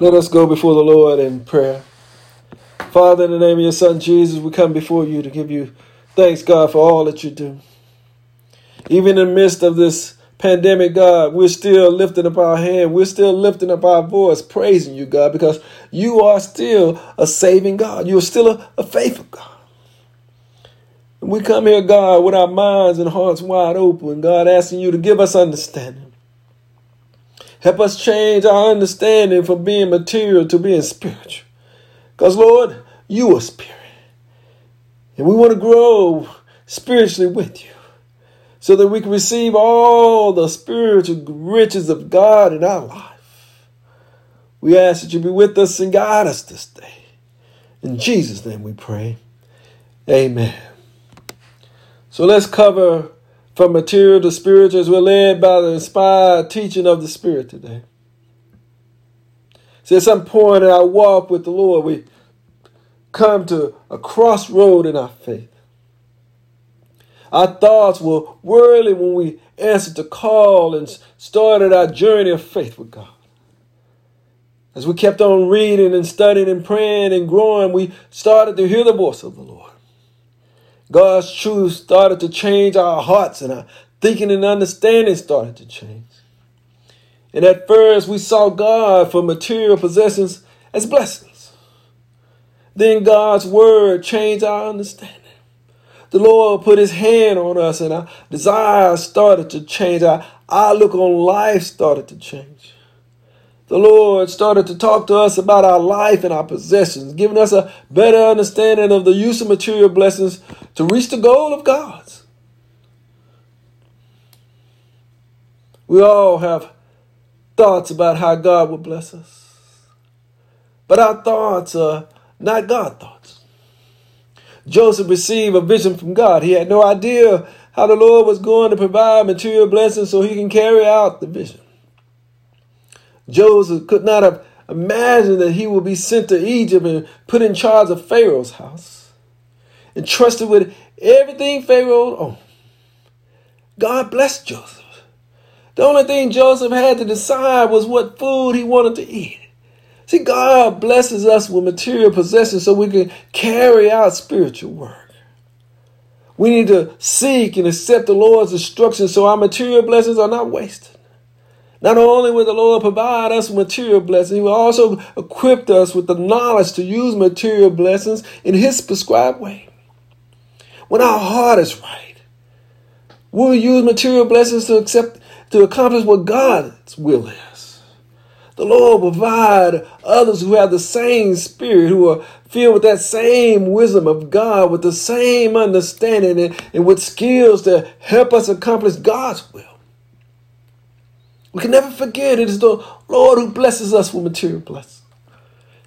Let us go before the Lord in prayer. Father, in the name of your Son Jesus, we come before you to give you thanks, God, for all that you do. Even in the midst of this pandemic, God, we're still lifting up our hand. We're still lifting up our voice, praising you, God, because you are still a saving God. You are still a, a faithful God. And we come here, God, with our minds and hearts wide open, God, asking you to give us understanding. Help us change our understanding from being material to being spiritual. Because, Lord, you are spirit. And we want to grow spiritually with you so that we can receive all the spiritual riches of God in our life. We ask that you be with us and guide us this day. In Jesus' name we pray. Amen. So let's cover from material to spiritual as we're led by the inspired teaching of the Spirit today. See, at some point in our walk with the Lord, we come to a crossroad in our faith. Our thoughts were worldly when we answered the call and started our journey of faith with God. As we kept on reading and studying and praying and growing, we started to hear the voice of the Lord. God's truth started to change our hearts and our thinking and understanding started to change. And at first, we saw God for material possessions as blessings. Then God's word changed our understanding. The Lord put his hand on us and our desires started to change. Our outlook on life started to change the Lord started to talk to us about our life and our possessions, giving us a better understanding of the use of material blessings to reach the goal of God's. We all have thoughts about how God will bless us, but our thoughts are not God thoughts. Joseph received a vision from God. He had no idea how the Lord was going to provide material blessings so he can carry out the vision. Joseph could not have imagined that he would be sent to Egypt and put in charge of Pharaoh's house, entrusted with everything Pharaoh owned. God blessed Joseph. The only thing Joseph had to decide was what food he wanted to eat. See, God blesses us with material possessions so we can carry out spiritual work. We need to seek and accept the Lord's instructions so our material blessings are not wasted. Not only will the Lord provide us material blessings, He will also equip us with the knowledge to use material blessings in His prescribed way. When our heart is right, we'll use material blessings to accept to accomplish what God's will is. The Lord will provide others who have the same spirit, who are filled with that same wisdom of God, with the same understanding and, and with skills to help us accomplish God's will. We can never forget it is the Lord who blesses us with material blessings,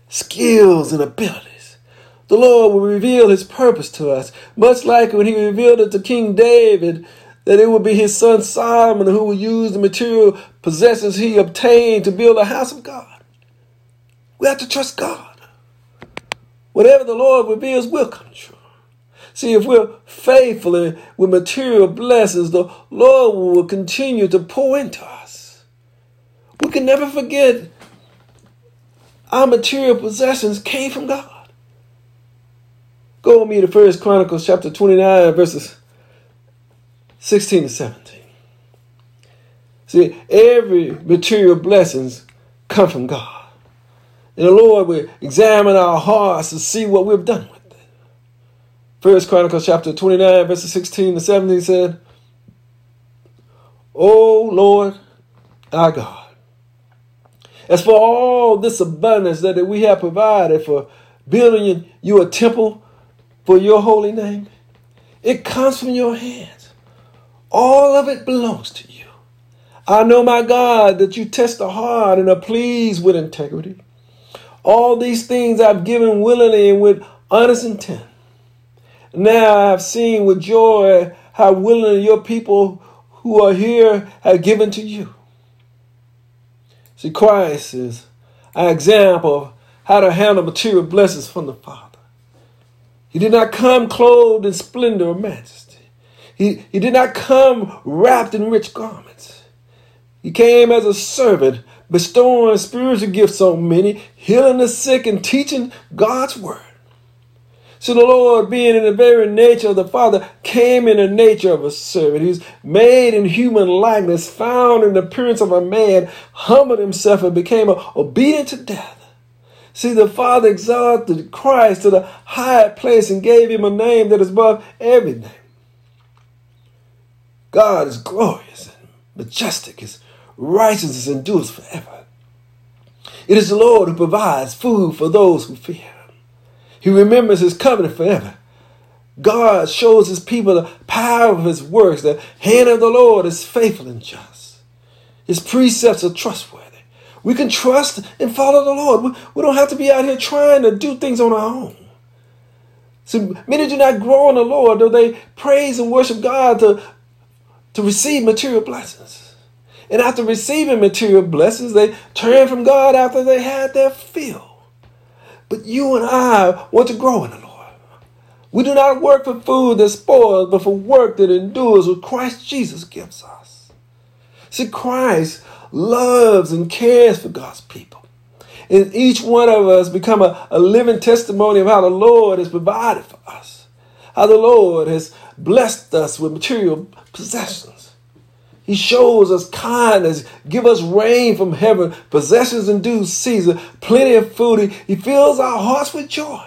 skills, and abilities. The Lord will reveal his purpose to us, much like when he revealed it to King David that it would be his son Solomon who would use the material possessions he obtained to build a house of God. We have to trust God. Whatever the Lord reveals will come true. See, if we're faithful with material blessings, the Lord will continue to pour into us. We can never forget our material possessions came from God. Go with me to First Chronicles chapter 29, verses 16 to 17. See, every material blessings come from God. And the Lord will examine our hearts to see what we've done with it. First Chronicles chapter 29, verses 16 to 17 said, O Lord our God, as for all this abundance that we have provided for building you a temple for your holy name, it comes from your hands. All of it belongs to you. I know, my God, that you test the heart and are pleased with integrity. All these things I've given willingly and with honest intent. Now I've seen with joy how willingly your people who are here have given to you. See, Christ is an example of how to handle material blessings from the Father. He did not come clothed in splendor or majesty. He, he did not come wrapped in rich garments. He came as a servant, bestowing spiritual gifts on many, healing the sick, and teaching God's word. So the Lord, being in the very nature of the Father, came in the nature of a servant. He's made in human likeness, found in the appearance of a man, humbled himself, and became obedient to death. See, the Father exalted Christ to the high place and gave him a name that is above every name. God is glorious and majestic. His righteousness endures forever. It is the Lord who provides food for those who fear. He remembers his covenant forever. God shows his people the power of his works. The hand of the Lord is faithful and just. His precepts are trustworthy. We can trust and follow the Lord. We, we don't have to be out here trying to do things on our own. So many do not grow in the Lord, though they praise and worship God to, to receive material blessings. And after receiving material blessings, they turn from God after they had their fill. But you and I want to grow in the Lord. We do not work for food that spoils, but for work that endures, what Christ Jesus gives us. See, Christ loves and cares for God's people. And each one of us become a, a living testimony of how the Lord has provided for us, how the Lord has blessed us with material possessions. He shows us kindness, give us rain from heaven, possessions in due season, plenty of food. He, fills our hearts with joy.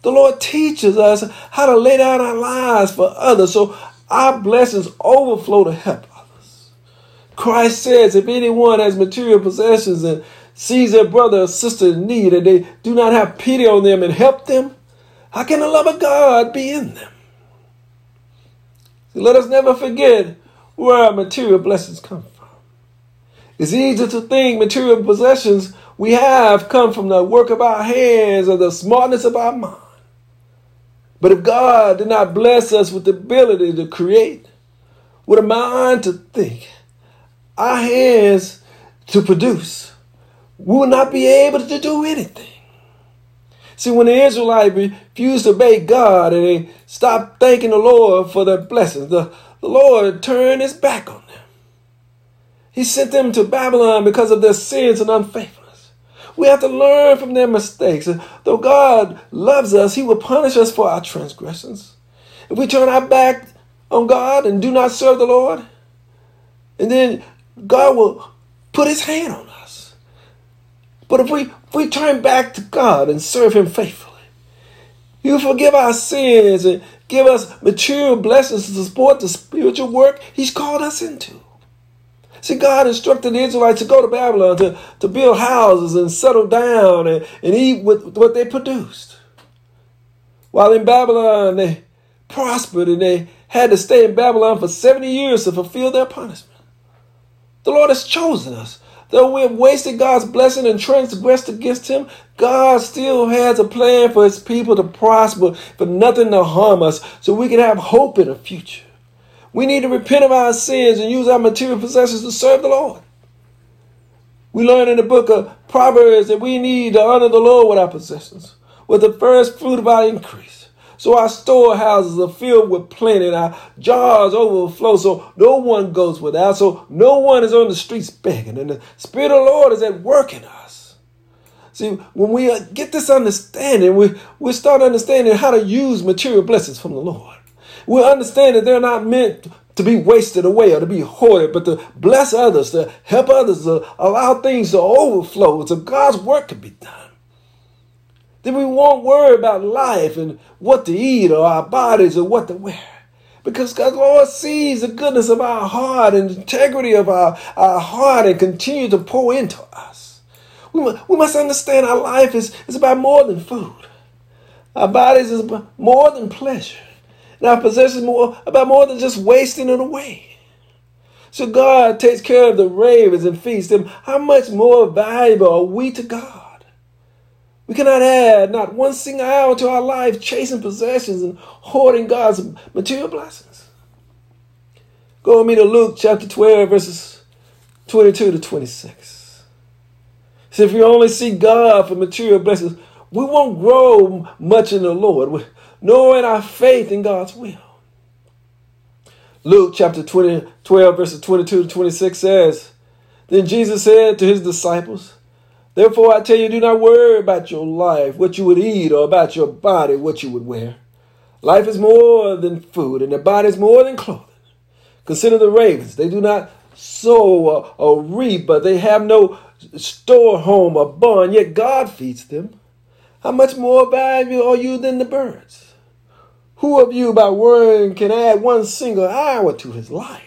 The Lord teaches us how to lay down our lives for others so our blessings overflow to help others. Christ says, if anyone has material possessions and sees their brother or sister in need and they do not have pity on them and help them, how can the love of God be in them? Let us never forget where our material blessings come from. It's easy to think material possessions we have come from the work of our hands or the smartness of our mind. But if God did not bless us with the ability to create, with a mind to think, our hands to produce, we will not be able to do anything. See, when the Israelites refused to obey God and they stopped thanking the Lord for their blessings, the, the Lord turned his back on them. He sent them to Babylon because of their sins and unfaithfulness. We have to learn from their mistakes. Though God loves us, he will punish us for our transgressions. If we turn our back on God and do not serve the Lord, and then God will put his hand on us. But if we, if we turn back to God and serve him faithfully, he will forgive our sins and give us material blessings to support the spiritual work he's called us into. See, God instructed the Israelites to go to Babylon to, to build houses and settle down and, and eat with what they produced. While in Babylon, they prospered and they had to stay in Babylon for 70 years to fulfill their punishment. The Lord has chosen us. Though we have wasted God's blessing and transgressed against Him, God still has a plan for His people to prosper, for nothing to harm us, so we can have hope in the future. We need to repent of our sins and use our material possessions to serve the Lord. We learn in the book of Proverbs that we need to honor the Lord with our possessions, with the first fruit of our increase. So our storehouses are filled with plenty, and our jars overflow, so no one goes without, so no one is on the streets begging, and the Spirit of the Lord is at work in us. See, when we uh, get this understanding, we, we start understanding how to use material blessings from the Lord. We understand that they're not meant to be wasted away or to be hoarded, but to bless others, to help others, to allow things to overflow so God's work can be done then we won't worry about life and what to eat or our bodies or what to wear. Because God, Lord sees the goodness of our heart and the integrity of our, our heart and continue to pour into us. We must, we must understand our life is, is about more than food. Our bodies is more than pleasure. And our possessions more about more than just wasting it away. So God takes care of the ravens and feeds them. How much more valuable are we to God? We cannot add not one single hour to our life chasing possessions and hoarding God's material blessings. Go with me to Luke chapter 12, verses 22 to 26. So if we only see God for material blessings, we won't grow much in the Lord, nor in our faith in God's will. Luke chapter 20, 12, verses 22 to 26 says, Then Jesus said to his disciples, Therefore I tell you, do not worry about your life, what you would eat, or about your body, what you would wear. Life is more than food, and the body is more than clothing. Consider the ravens. They do not sow or, or reap, but they have no store home or barn, yet God feeds them. How much more valuable are you than the birds? Who of you, by worrying, can add one single hour to his life?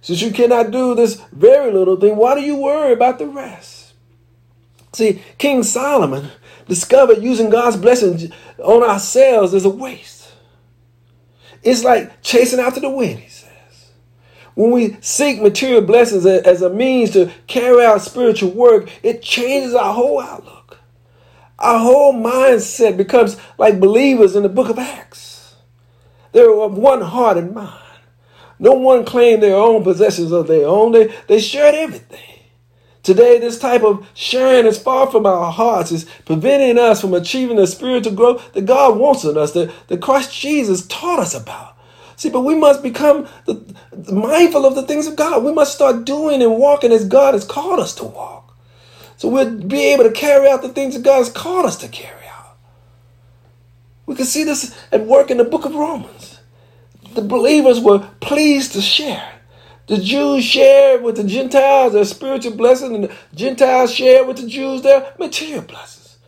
Since you cannot do this very little thing, why do you worry about the rest? See, King Solomon discovered using God's blessings on ourselves is a waste. It's like chasing after the wind, he says. When we seek material blessings as a means to carry out spiritual work, it changes our whole outlook. Our whole mindset becomes like believers in the book of Acts. They're of one heart and mind. No one claimed their own possessions of their own. They, they shared everything. Today, this type of sharing is far from our hearts, is preventing us from achieving the spiritual growth that God wants in us, that, that Christ Jesus taught us about. See, but we must become the mindful of the things of God. We must start doing and walking as God has called us to walk. So we'll be able to carry out the things that God has called us to carry out. We can see this at work in the book of Romans the believers were pleased to share. The Jews shared with the Gentiles their spiritual blessings, and the Gentiles shared with the Jews their material blessings.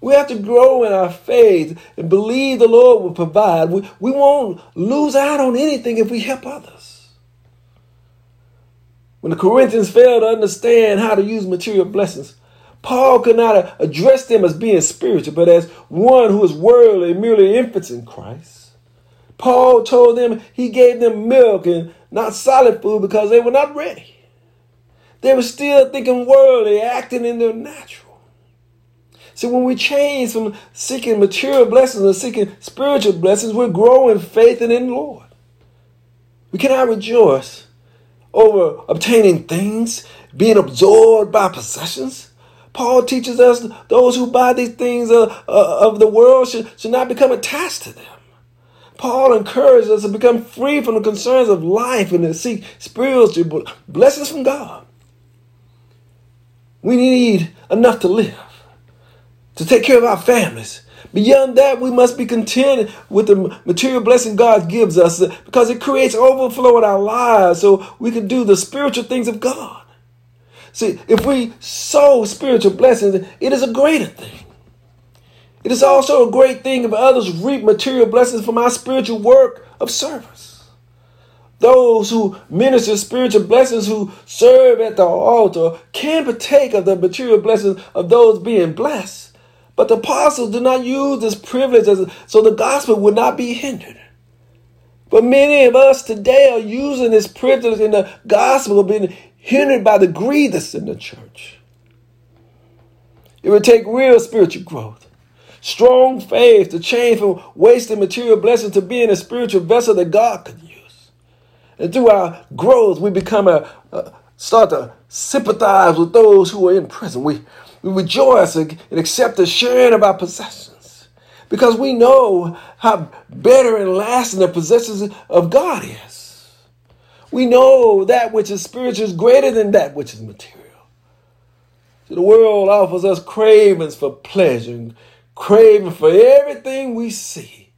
We have to grow in our faith and believe the Lord will provide. We, we won't lose out on anything if we help others. When the Corinthians failed to understand how to use material blessings, Paul could not address them as being spiritual, but as one who is worldly, merely infants in Christ. Paul told them he gave them milk and not solid food because they were not ready. They were still thinking worldly, acting in their natural. See, when we change from seeking material blessings and seeking spiritual blessings, we're growing faith and in the Lord. We cannot rejoice over obtaining things, being absorbed by possessions. Paul teaches us those who buy these things of, of the world should, should not become attached to them. Paul encourages us to become free from the concerns of life and to seek spiritual blessings from God. We need enough to live, to take care of our families. Beyond that, we must be content with the material blessing God gives us because it creates overflow in our lives so we can do the spiritual things of God. See, if we sow spiritual blessings, it is a greater thing. It is also a great thing if others reap material blessings from our spiritual work of service. Those who minister spiritual blessings, who serve at the altar, can partake of the material blessings of those being blessed. But the apostles did not use this privilege as, so the gospel would not be hindered. But many of us today are using this privilege in the gospel of being hindered by the greed that's in the church. It would take real spiritual growth strong faith to change from wasting material blessings to being a spiritual vessel that God could use. And through our growth, we become a, a start to sympathize with those who are in prison. We, we rejoice and accept the sharing of our possessions because we know how better and lasting the possessions of God is. We know that which is spiritual is greater than that which is material. The world offers us cravings for pleasure craving for everything we see.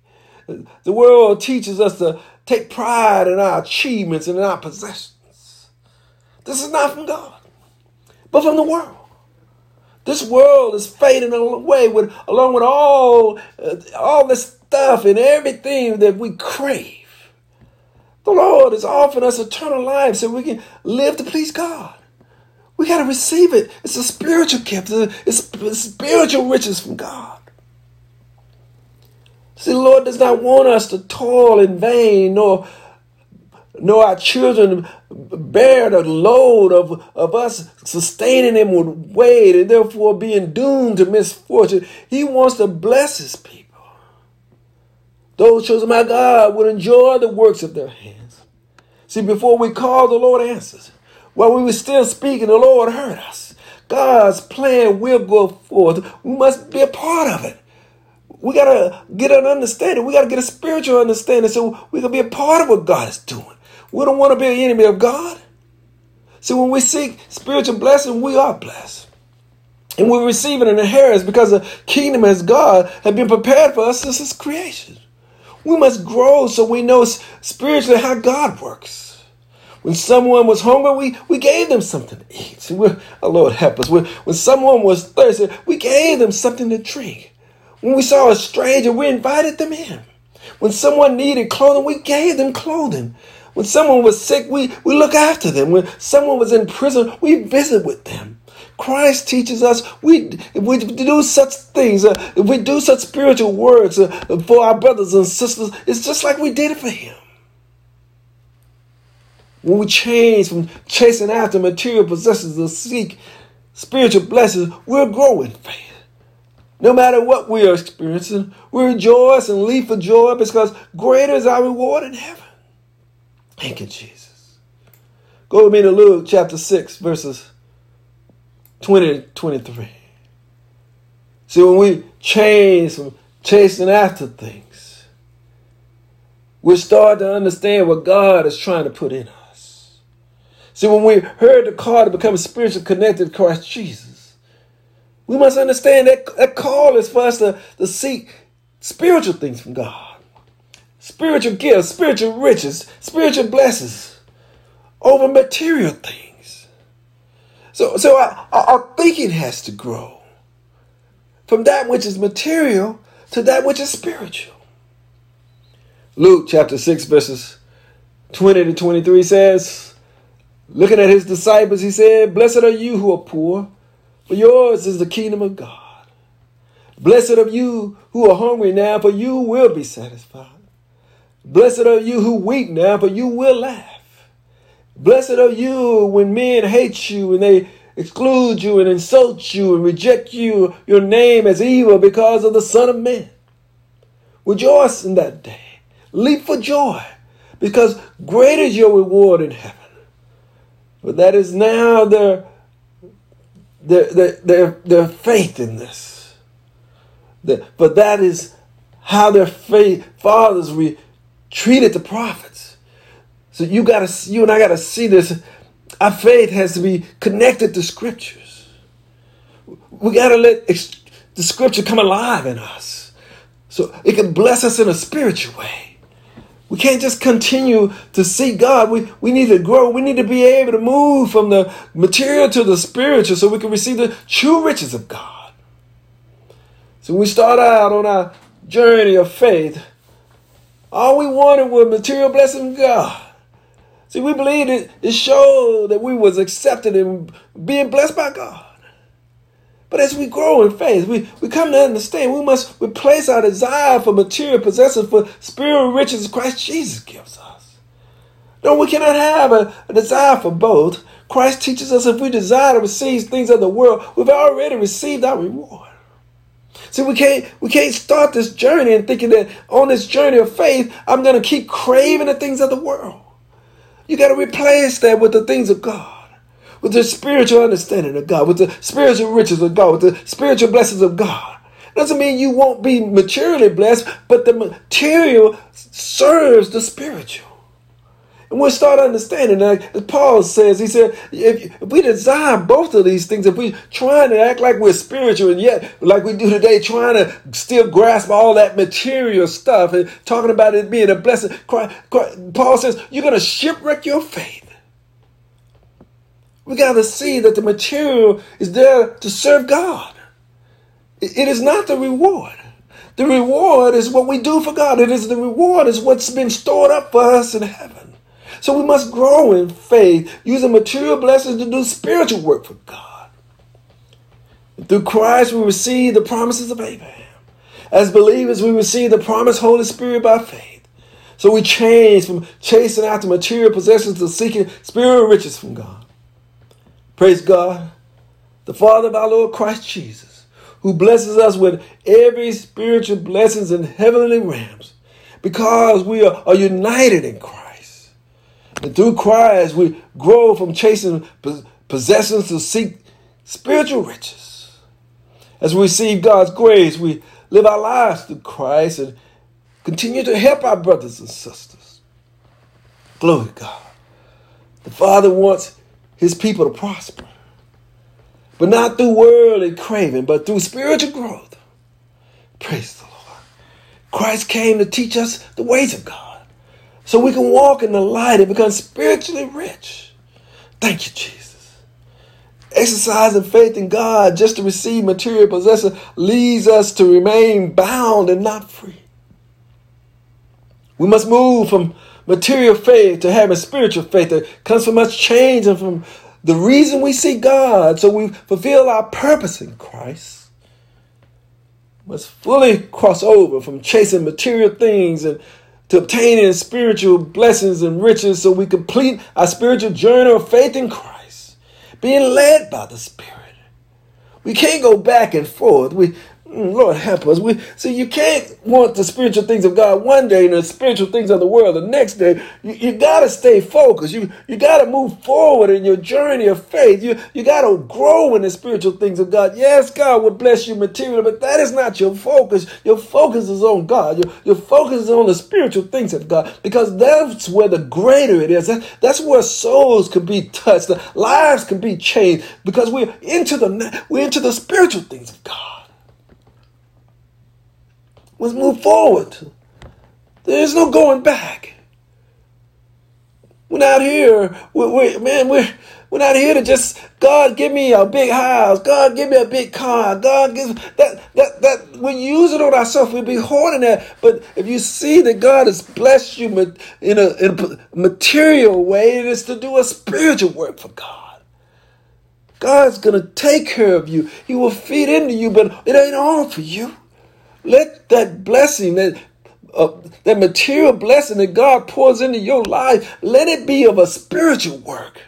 The world teaches us to take pride in our achievements and in our possessions. This is not from God, but from the world. This world is fading away with, along with all, uh, all this stuff and everything that we crave. The Lord is offering us eternal life so we can live to please God. We got to receive it. It's a spiritual gift. It's, it's spiritual riches from God. See, the Lord does not want us to toil in vain, nor, nor our children bear the load of, of us sustaining them with weight and therefore being doomed to misfortune. He wants to bless his people. Those chosen by God will enjoy the works of their hands. See, before we call, the Lord answers. While we were still speaking, the Lord heard us. God's plan will go forth. We must be a part of it. We got to get an understanding. We got to get a spiritual understanding so we can be a part of what God is doing. We don't want to be an enemy of God. See, when we seek spiritual blessing, we are blessed. And we receive an inheritance because the kingdom as God has been prepared for us since its creation. We must grow so we know spiritually how God works. When someone was hungry, we, we gave them something to eat. See, oh Lord help us. When, when someone was thirsty, we gave them something to drink. When we saw a stranger, we invited them in. When someone needed clothing, we gave them clothing. When someone was sick, we, we look after them. When someone was in prison, we visit with them. Christ teaches us we we do such things, uh, we do such spiritual works uh, for our brothers and sisters, it's just like we did it for Him. When we change from chasing after material possessions to seek spiritual blessings, we're growing faith. No matter what we are experiencing, we rejoice and leap for joy because greater is our reward in heaven. Thank you, Jesus. Go with me to Luke chapter 6, verses 20 to 23. See, when we change from chasing after things, we start to understand what God is trying to put in us. See, when we heard the call to become spiritually connected to Christ Jesus, we must understand that that call is for us to, to seek spiritual things from God spiritual gifts, spiritual riches, spiritual blessings over material things. So, so our, our thinking has to grow from that which is material to that which is spiritual. Luke chapter 6, verses 20 to 23 says, Looking at his disciples, he said, Blessed are you who are poor, for yours is the kingdom of God. Blessed are you who are hungry now, for you will be satisfied. Blessed are you who weep now, for you will laugh. Blessed are you when men hate you and they exclude you and insult you and reject you, your name as evil because of the Son of Man. Rejoice in that day. Leap for joy, because great is your reward in heaven. But that is now their, their, their, their, faith in this. but that is how their faith, fathers, re, treated the prophets. So you gotta, you and I gotta see this. Our faith has to be connected to scriptures. We gotta let the scripture come alive in us, so it can bless us in a spiritual way. We can't just continue to see God. We, we need to grow. We need to be able to move from the material to the spiritual so we can receive the true riches of God. So we start out on our journey of faith, all we wanted was material blessing God. See, we believed it, it showed that we was accepted and being blessed by God. But as we grow in faith, we, we come to understand we must replace our desire for material possessions for spiritual riches Christ Jesus gives us. No, we cannot have a, a desire for both. Christ teaches us if we desire to receive things of the world, we've already received our reward. See, we can't we can't start this journey and thinking that on this journey of faith, I'm gonna keep craving the things of the world. You gotta replace that with the things of God, with the spiritual understanding of God, with the spiritual riches of God, with the spiritual blessings of God. Doesn't mean you won't be materially blessed, but the material serves the spiritual. And we'll start understanding, like Paul says, he said, if, if we desire both of these things, if we're trying to act like we're spiritual and yet, like we do today, trying to still grasp all that material stuff and talking about it being a blessing, Paul says, you're going to shipwreck your faith. We got to see that the material is there to serve God. It is not the reward. The reward is what we do for God. It is the reward is what's been stored up for us in heaven. So we must grow in faith, using material blessings to do spiritual work for God. Through Christ, we receive the promises of Abraham. As believers, we receive the promised Holy Spirit by faith. So we change from chasing after material possessions to seeking spiritual riches from God. Praise God, the Father of our Lord Christ Jesus, who blesses us with every spiritual blessings in heavenly realms because we are, are united in Christ. And through Christ, we grow from chasing possessions to seek spiritual riches. As we receive God's grace, we live our lives through Christ and continue to help our brothers and sisters. Glory to God. The Father wants his people to prosper. But not through worldly craving, but through spiritual growth. Praise the Lord. Christ came to teach us the ways of God so we can walk in the light and become spiritually rich. Thank you, Jesus. Exercising faith in God just to receive material possession leads us to remain bound and not free. We must move from material faith to having spiritual faith that comes from us changing from the reason we see God so we fulfill our purpose in Christ must fully cross over from chasing material things and to obtaining spiritual blessings and riches so we complete our spiritual journey of faith in Christ, being led by the Spirit. We can't go back and forth. We Lord help us. We see you can't want the spiritual things of God one day and the spiritual things of the world the next day. You, you gotta stay focused. You you gotta move forward in your journey of faith. You you gotta grow in the spiritual things of God. Yes, God will bless you materially, but that is not your focus. Your focus is on God. Your, your focus is on the spiritual things of God because that's where the greater it is. That, that's where souls can be touched, lives can be changed because we're into the we're into the spiritual things of God. Let's move forward. There's no going back. We're not here. We're, we're, man, we're, we're not here to just, God, give me a big house. God, give me a big car. God, give that, that, that, we use it on ourselves. We'll be hoarding that. But if you see that God has blessed you in a, in a material way, it is to do a spiritual work for God. God's going to take care of you. He will feed into you, but it ain't all for you. Let that blessing, that uh, that material blessing that God pours into your life, let it be of a spiritual work.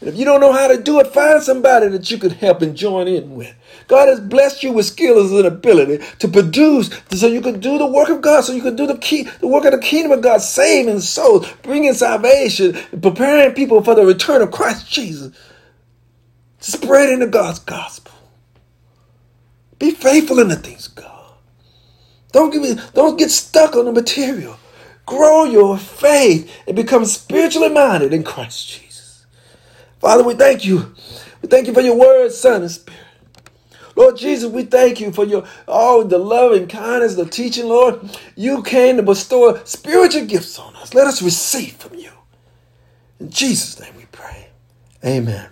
And if you don't know how to do it, find somebody that you can help and join in with. God has blessed you with skills and ability to produce, so you can do the work of God, so you can do the key, the work of the kingdom of God, saving souls, bringing salvation, preparing people for the return of Christ Jesus, spreading the God's gospel. Be faithful in the things of God. Don't give me, don't get stuck on the material. Grow your faith and become spiritually minded in Christ Jesus. Father, we thank you. We thank you for your word, Son, and Spirit. Lord Jesus, we thank you for your all the love and kindness, the teaching, Lord. You came to bestow spiritual gifts on us. Let us receive from you. In Jesus' name we pray. Amen.